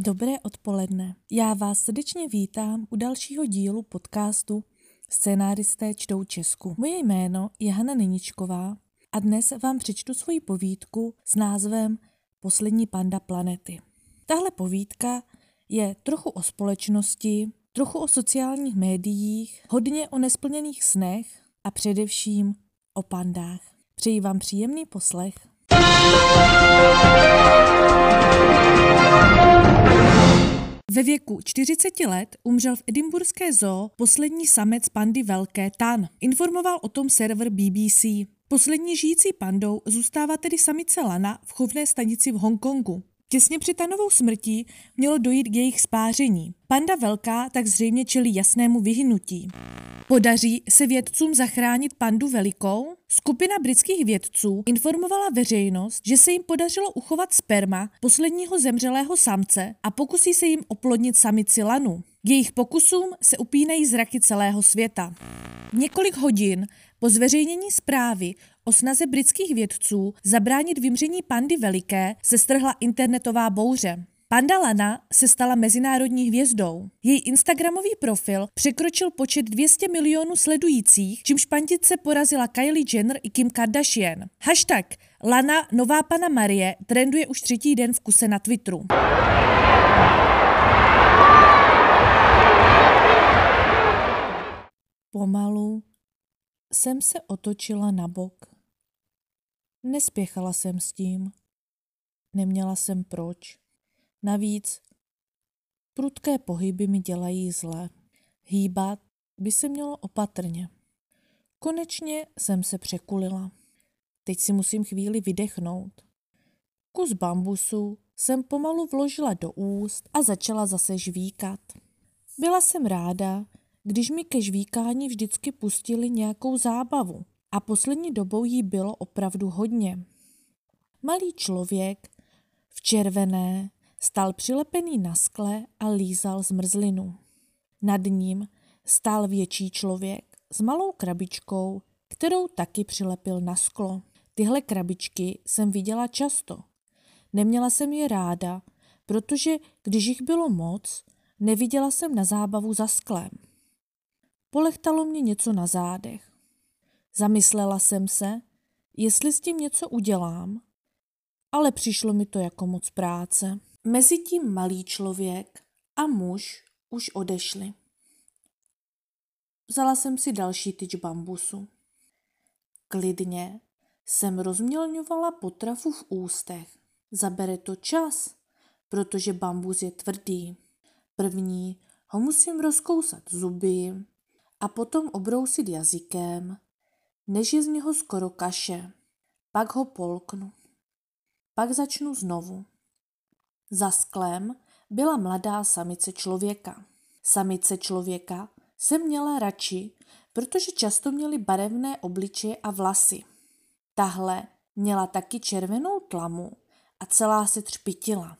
Dobré odpoledne. Já vás srdečně vítám u dalšího dílu podcastu Scénáristé čtou Česku. Moje jméno je Hana Neničková a dnes vám přečtu svoji povídku s názvem Poslední panda planety. Tahle povídka je trochu o společnosti, trochu o sociálních médiích, hodně o nesplněných snech a především o pandách. Přeji vám příjemný poslech. Ve věku 40 let umřel v edimburské zoo poslední samec pandy velké Tan. Informoval o tom server BBC. Poslední žijící pandou zůstává tedy samice Lana v chovné stanici v Hongkongu. Těsně před Tanovou smrtí mělo dojít k jejich spáření. Panda velká tak zřejmě čelí jasnému vyhynutí. Podaří se vědcům zachránit pandu velikou? Skupina britských vědců informovala veřejnost, že se jim podařilo uchovat sperma posledního zemřelého samce a pokusí se jim oplodnit samici lanu. K jejich pokusům se upínají zraky celého světa. Několik hodin po zveřejnění zprávy o snaze britských vědců zabránit vymření pandy veliké se strhla internetová bouře. Panda Lana se stala mezinárodní hvězdou. Její Instagramový profil překročil počet 200 milionů sledujících, čímž pandice porazila Kylie Jenner i Kim Kardashian. Hashtag Lana Nová pana Marie trenduje už třetí den v kuse na Twitteru. Pomalu jsem se otočila na bok. Nespěchala jsem s tím. Neměla jsem proč. Navíc prudké pohyby mi dělají zle. Hýbat by se mělo opatrně. Konečně jsem se překulila. Teď si musím chvíli vydechnout. Kus bambusu jsem pomalu vložila do úst a začala zase žvíkat. Byla jsem ráda, když mi ke žvíkání vždycky pustili nějakou zábavu a poslední dobou jí bylo opravdu hodně. Malý člověk v červené Stál přilepený na skle a lízal zmrzlinu. Nad ním stál větší člověk s malou krabičkou, kterou taky přilepil na sklo. Tyhle krabičky jsem viděla často. Neměla jsem je ráda, protože když jich bylo moc, neviděla jsem na zábavu za sklem. Polechtalo mě něco na zádech. Zamyslela jsem se, jestli s tím něco udělám, ale přišlo mi to jako moc práce. Mezitím malý člověk a muž už odešli. Vzala jsem si další tyč bambusu. Klidně jsem rozmělňovala potravu v ústech. Zabere to čas, protože bambus je tvrdý. První ho musím rozkousat zuby a potom obrousit jazykem, než je z něho skoro kaše. Pak ho polknu. Pak začnu znovu. Za sklem byla mladá samice člověka. Samice člověka se měla radši, protože často měly barevné obličeje a vlasy. Tahle měla taky červenou tlamu a celá se třpitila.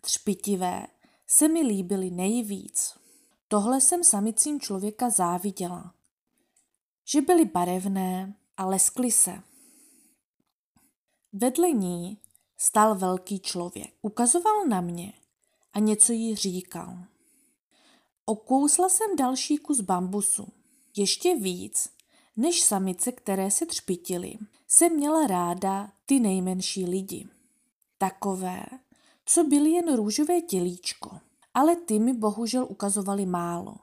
Třpitivé se mi líbily nejvíc. Tohle jsem samicím člověka záviděla. Že byly barevné a leskly se. Vedle ní Stál velký člověk. Ukazoval na mě a něco jí říkal. Okousla jsem další kus bambusu. Ještě víc, než samice, které se třpitily, jsem měla ráda ty nejmenší lidi. Takové, co byly jen růžové tělíčko. Ale ty mi bohužel ukazovali málo.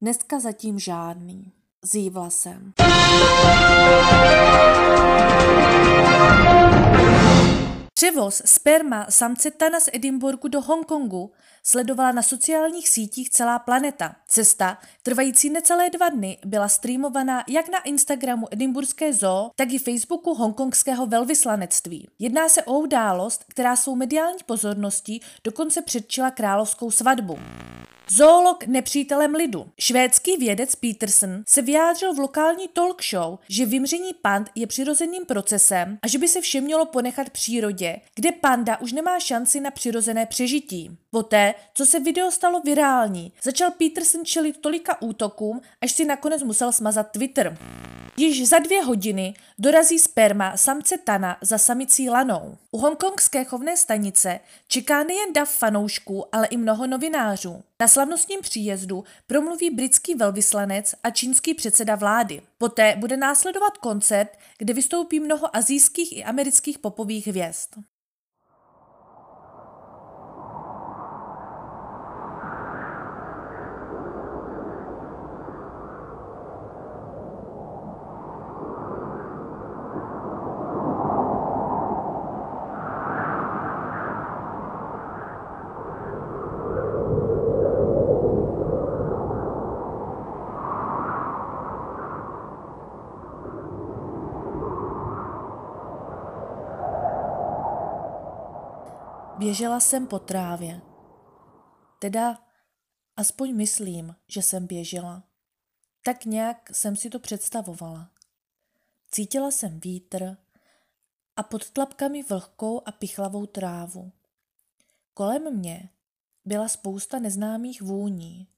Dneska zatím žádný. Zívla jsem. Převoz sperma samce Tana z Edinburgu do Hongkongu sledovala na sociálních sítích celá planeta. Cesta, trvající necelé dva dny, byla streamovaná jak na Instagramu Edinburské zoo, tak i Facebooku hongkongského velvyslanectví. Jedná se o událost, která svou mediální pozorností dokonce předčila královskou svatbu. Zoolog nepřítelem lidu. Švédský vědec Peterson se vyjádřil v lokální talk show, že vymření pand je přirozeným procesem a že by se vše mělo ponechat přírodě, kde panda už nemá šanci na přirozené přežití. Poté, co se video stalo virální, začal Peterson čelit tolika útokům, až si nakonec musel smazat Twitter. Již za dvě hodiny dorazí sperma samce Tana za samicí Lanou. U hongkongské chovné stanice čeká nejen dav fanoušků, ale i mnoho novinářů. Na slavnostním příjezdu promluví britský velvyslanec a čínský předseda vlády. Poté bude následovat koncert, kde vystoupí mnoho azijských i amerických popových hvězd. Běžela jsem po trávě. Teda aspoň myslím, že jsem běžela. Tak nějak jsem si to představovala. Cítila jsem vítr a pod tlapkami vlhkou a pichlavou trávu. Kolem mě byla spousta neznámých vůní.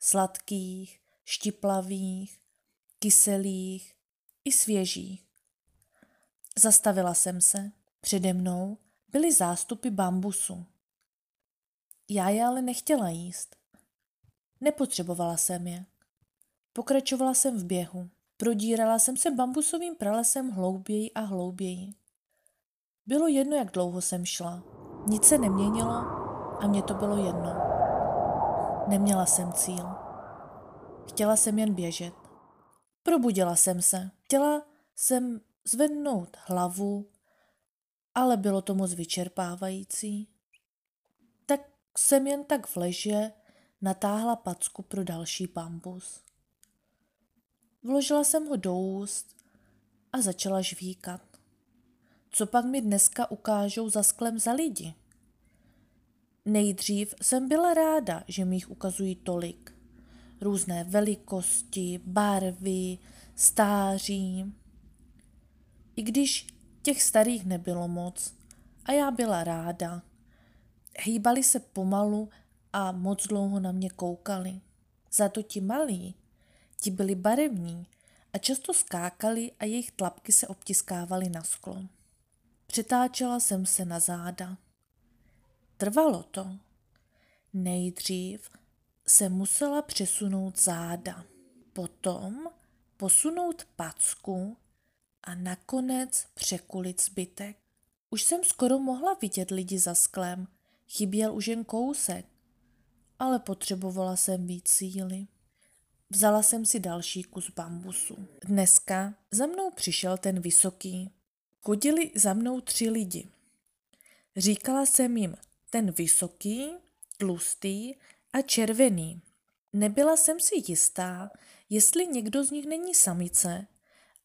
Sladkých, štiplavých, kyselých i svěžích. Zastavila jsem se. Přede mnou byly zástupy bambusu. Já je ale nechtěla jíst. Nepotřebovala jsem je. Pokračovala jsem v běhu. Prodírala jsem se bambusovým pralesem hlouběji a hlouběji. Bylo jedno, jak dlouho jsem šla. Nic se neměnilo a mě to bylo jedno. Neměla jsem cíl. Chtěla jsem jen běžet. Probudila jsem se. Chtěla jsem zvednout hlavu ale bylo to moc vyčerpávající. Tak jsem jen tak v leže natáhla packu pro další bambus. Vložila jsem ho do úst a začala žvíkat. Co pak mi dneska ukážou za sklem za lidi? Nejdřív jsem byla ráda, že mi jich ukazují tolik. Různé velikosti, barvy, stáří. I když Těch starých nebylo moc a já byla ráda. Hýbali se pomalu a moc dlouho na mě koukali. Za to ti malí, ti byli barevní a často skákali a jejich tlapky se obtiskávaly na sklo. Přetáčela jsem se na záda. Trvalo to. Nejdřív se musela přesunout záda, potom posunout packu a nakonec překulit zbytek. Už jsem skoro mohla vidět lidi za sklem, chyběl už jen kousek, ale potřebovala jsem víc síly. Vzala jsem si další kus bambusu. Dneska za mnou přišel ten vysoký. Chodili za mnou tři lidi. Říkala jsem jim ten vysoký, tlustý a červený. Nebyla jsem si jistá, jestli někdo z nich není samice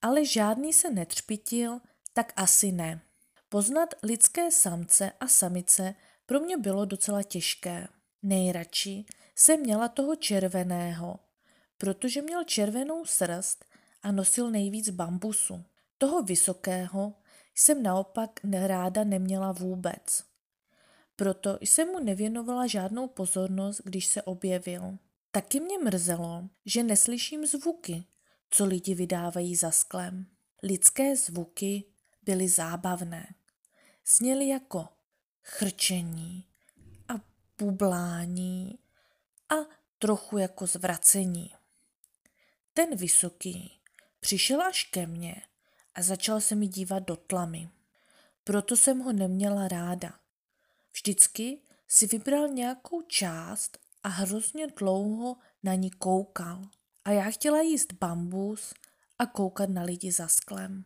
ale žádný se netřpitil, tak asi ne. Poznat lidské samce a samice pro mě bylo docela těžké. Nejradši jsem měla toho červeného, protože měl červenou srst a nosil nejvíc bambusu. Toho vysokého jsem naopak ráda neměla vůbec. Proto jsem mu nevěnovala žádnou pozornost, když se objevil. Taky mě mrzelo, že neslyším zvuky, co lidi vydávají za sklem. Lidské zvuky byly zábavné. Sněly jako chrčení a bublání a trochu jako zvracení. Ten vysoký přišel až ke mně a začal se mi dívat do tlamy. Proto jsem ho neměla ráda. Vždycky si vybral nějakou část a hrozně dlouho na ní koukal a já chtěla jíst bambus a koukat na lidi za sklem.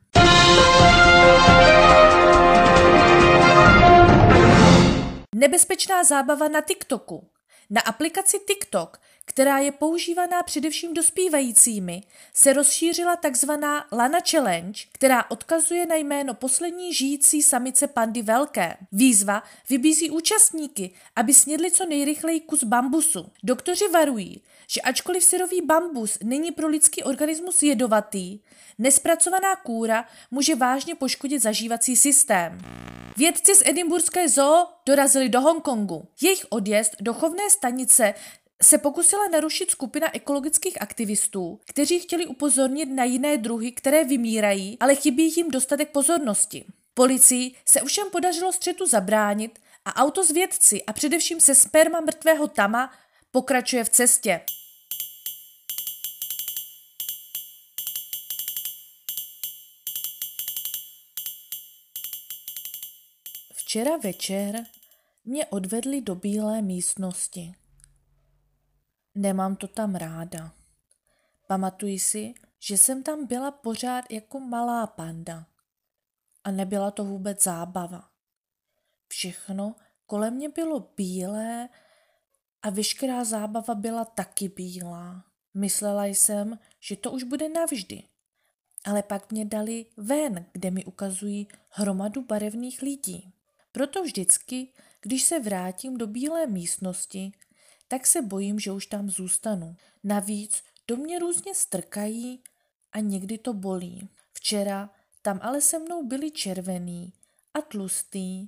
Nebezpečná zábava na TikToku. Na aplikaci TikTok, která je používaná především dospívajícími, se rozšířila takzvaná Lana Challenge, která odkazuje na jméno poslední žijící samice pandy velké. Výzva vybízí účastníky, aby snědli co nejrychleji kus bambusu. Doktoři varují, že ačkoliv syrový bambus není pro lidský organismus jedovatý, nespracovaná kůra může vážně poškodit zažívací systém. Vědci z Edinburské zoo dorazili do Hongkongu. Jejich odjezd do chovné stanice se pokusila narušit skupina ekologických aktivistů, kteří chtěli upozornit na jiné druhy, které vymírají, ale chybí jim dostatek pozornosti. Policii se ovšem podařilo střetu zabránit a auto s vědci a především se sperma mrtvého Tama pokračuje v cestě. Včera večer mě odvedli do bílé místnosti. Nemám to tam ráda. Pamatuji si, že jsem tam byla pořád jako malá panda. A nebyla to vůbec zábava. Všechno kolem mě bylo bílé a veškerá zábava byla taky bílá. Myslela jsem, že to už bude navždy. Ale pak mě dali ven, kde mi ukazují hromadu barevných lidí. Proto vždycky, když se vrátím do bílé místnosti, tak se bojím, že už tam zůstanu. Navíc do mě různě strkají a někdy to bolí. Včera tam ale se mnou byli červený a tlustý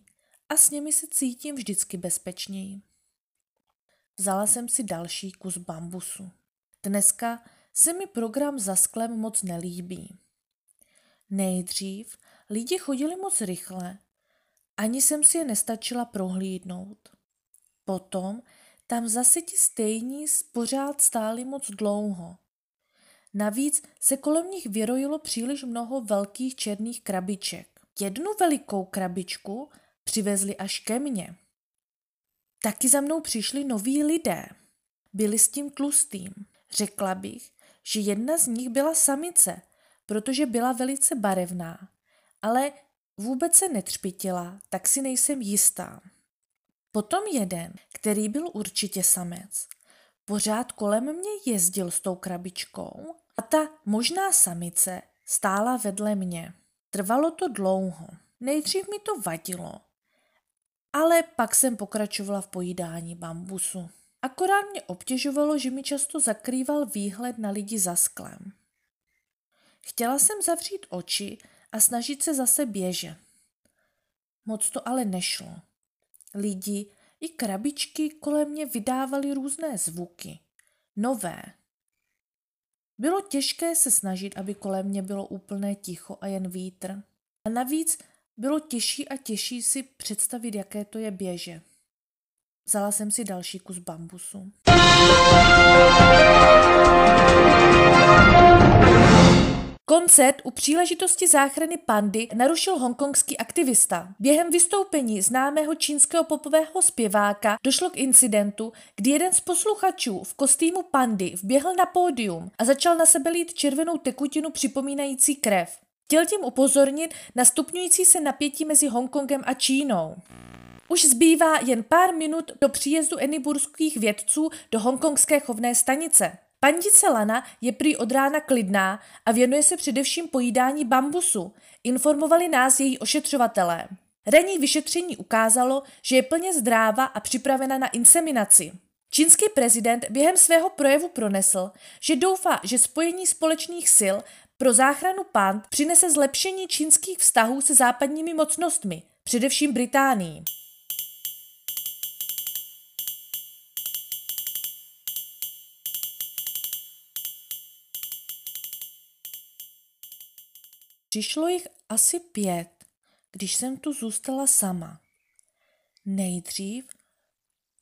a s nimi se cítím vždycky bezpečněji. Vzala jsem si další kus bambusu. Dneska se mi program za sklem moc nelíbí. Nejdřív lidi chodili moc rychle, ani jsem si je nestačila prohlídnout. Potom tam zase ti stejní pořád stáli moc dlouho. Navíc se kolem nich vyrojilo příliš mnoho velkých černých krabiček. Jednu velikou krabičku přivezli až ke mně. Taky za mnou přišli noví lidé. Byli s tím tlustým. Řekla bych, že jedna z nich byla samice, protože byla velice barevná, ale vůbec se netřpitila, tak si nejsem jistá. Potom jeden, který byl určitě samec, pořád kolem mě jezdil s tou krabičkou a ta možná samice stála vedle mě. Trvalo to dlouho. Nejdřív mi to vadilo, ale pak jsem pokračovala v pojídání bambusu. Akorát mě obtěžovalo, že mi často zakrýval výhled na lidi za sklem. Chtěla jsem zavřít oči a snažit se zase běžet. Moc to ale nešlo. Lidi i krabičky kolem mě vydávaly různé zvuky. Nové. Bylo těžké se snažit, aby kolem mě bylo úplné ticho a jen vítr. A navíc bylo těžší a těžší si představit, jaké to je běže. Vzala jsem si další kus bambusu. Koncert u příležitosti záchrany pandy narušil hongkongský aktivista. Během vystoupení známého čínského popového zpěváka došlo k incidentu, kdy jeden z posluchačů v kostýmu pandy vběhl na pódium a začal na sebe lít červenou tekutinu připomínající krev. Chtěl tím upozornit na stupňující se napětí mezi Hongkongem a Čínou. Už zbývá jen pár minut do příjezdu eniburských vědců do hongkongské chovné stanice. Pandice Lana je prý od rána klidná a věnuje se především pojídání bambusu, informovali nás její ošetřovatelé. Ranní vyšetření ukázalo, že je plně zdráva a připravena na inseminaci. Čínský prezident během svého projevu pronesl, že doufá, že spojení společných sil pro záchranu pand přinese zlepšení čínských vztahů se západními mocnostmi, především Británií. Přišlo jich asi pět, když jsem tu zůstala sama. Nejdřív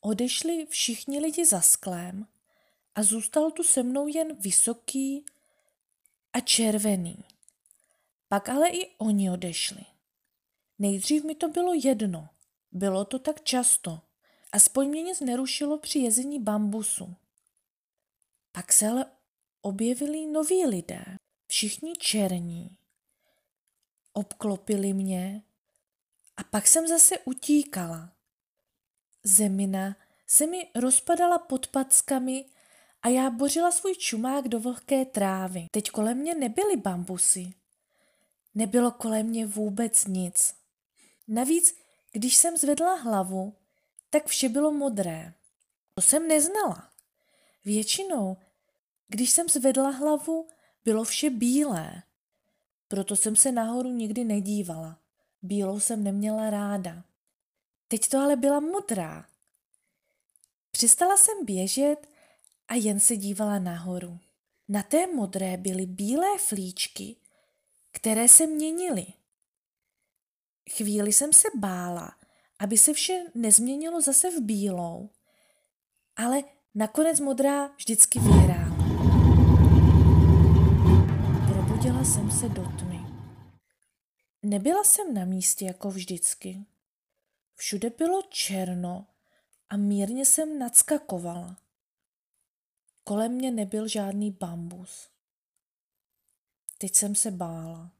odešli všichni lidi za sklem a zůstal tu se mnou jen vysoký a červený. Pak ale i oni odešli. Nejdřív mi to bylo jedno, bylo to tak často. Aspoň mě nic nerušilo při jezení bambusu. Pak se ale objevili noví lidé, všichni černí, obklopili mě a pak jsem zase utíkala. Zemina se mi rozpadala pod packami a já bořila svůj čumák do vlhké trávy. Teď kolem mě nebyly bambusy. Nebylo kolem mě vůbec nic. Navíc, když jsem zvedla hlavu, tak vše bylo modré. To jsem neznala. Většinou, když jsem zvedla hlavu, bylo vše bílé. Proto jsem se nahoru nikdy nedívala. Bílou jsem neměla ráda. Teď to ale byla modrá. Přestala jsem běžet a jen se dívala nahoru. Na té modré byly bílé flíčky, které se měnily. Chvíli jsem se bála, aby se vše nezměnilo zase v bílou, ale nakonec modrá vždycky vyhrála. Jsem se do tmy. Nebyla jsem na místě jako vždycky. Všude bylo černo a mírně jsem nadskakovala. Kolem mě nebyl žádný bambus. Teď jsem se bála.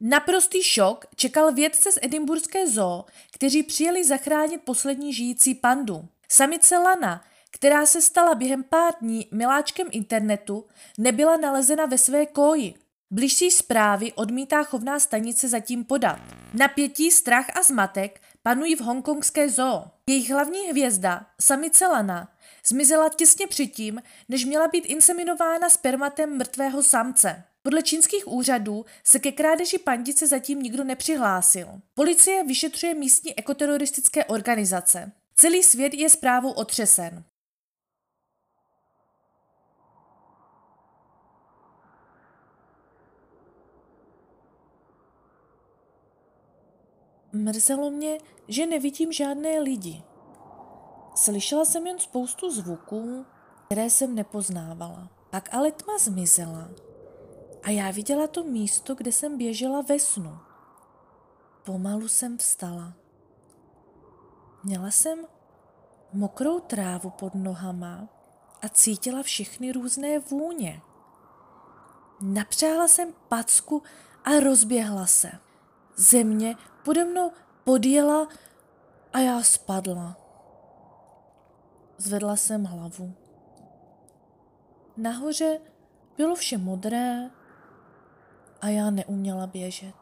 Naprostý šok čekal vědce z Edinburské zoo, kteří přijeli zachránit poslední žijící pandu. Samice Lana, která se stala během pár dní miláčkem internetu, nebyla nalezena ve své kóji. Bližší zprávy odmítá chovná stanice zatím podat. Napětí, strach a zmatek panují v hongkongské zoo. Jejich hlavní hvězda, samice Lana, zmizela těsně předtím, než měla být inseminována spermatem mrtvého samce. Podle čínských úřadů se ke krádeži pandice zatím nikdo nepřihlásil. Policie vyšetřuje místní ekoteroristické organizace. Celý svět je zprávou otřesen. Mrzelo mě, že nevidím žádné lidi. Slyšela jsem jen spoustu zvuků, které jsem nepoznávala. Pak ale tma zmizela a já viděla to místo, kde jsem běžela ve snu. Pomalu jsem vstala. Měla jsem mokrou trávu pod nohama a cítila všechny různé vůně. Napřáhla jsem packu a rozběhla se. Země pode mnou podjela a já spadla. Zvedla jsem hlavu. Nahoře bylo vše modré a já neuměla běžet.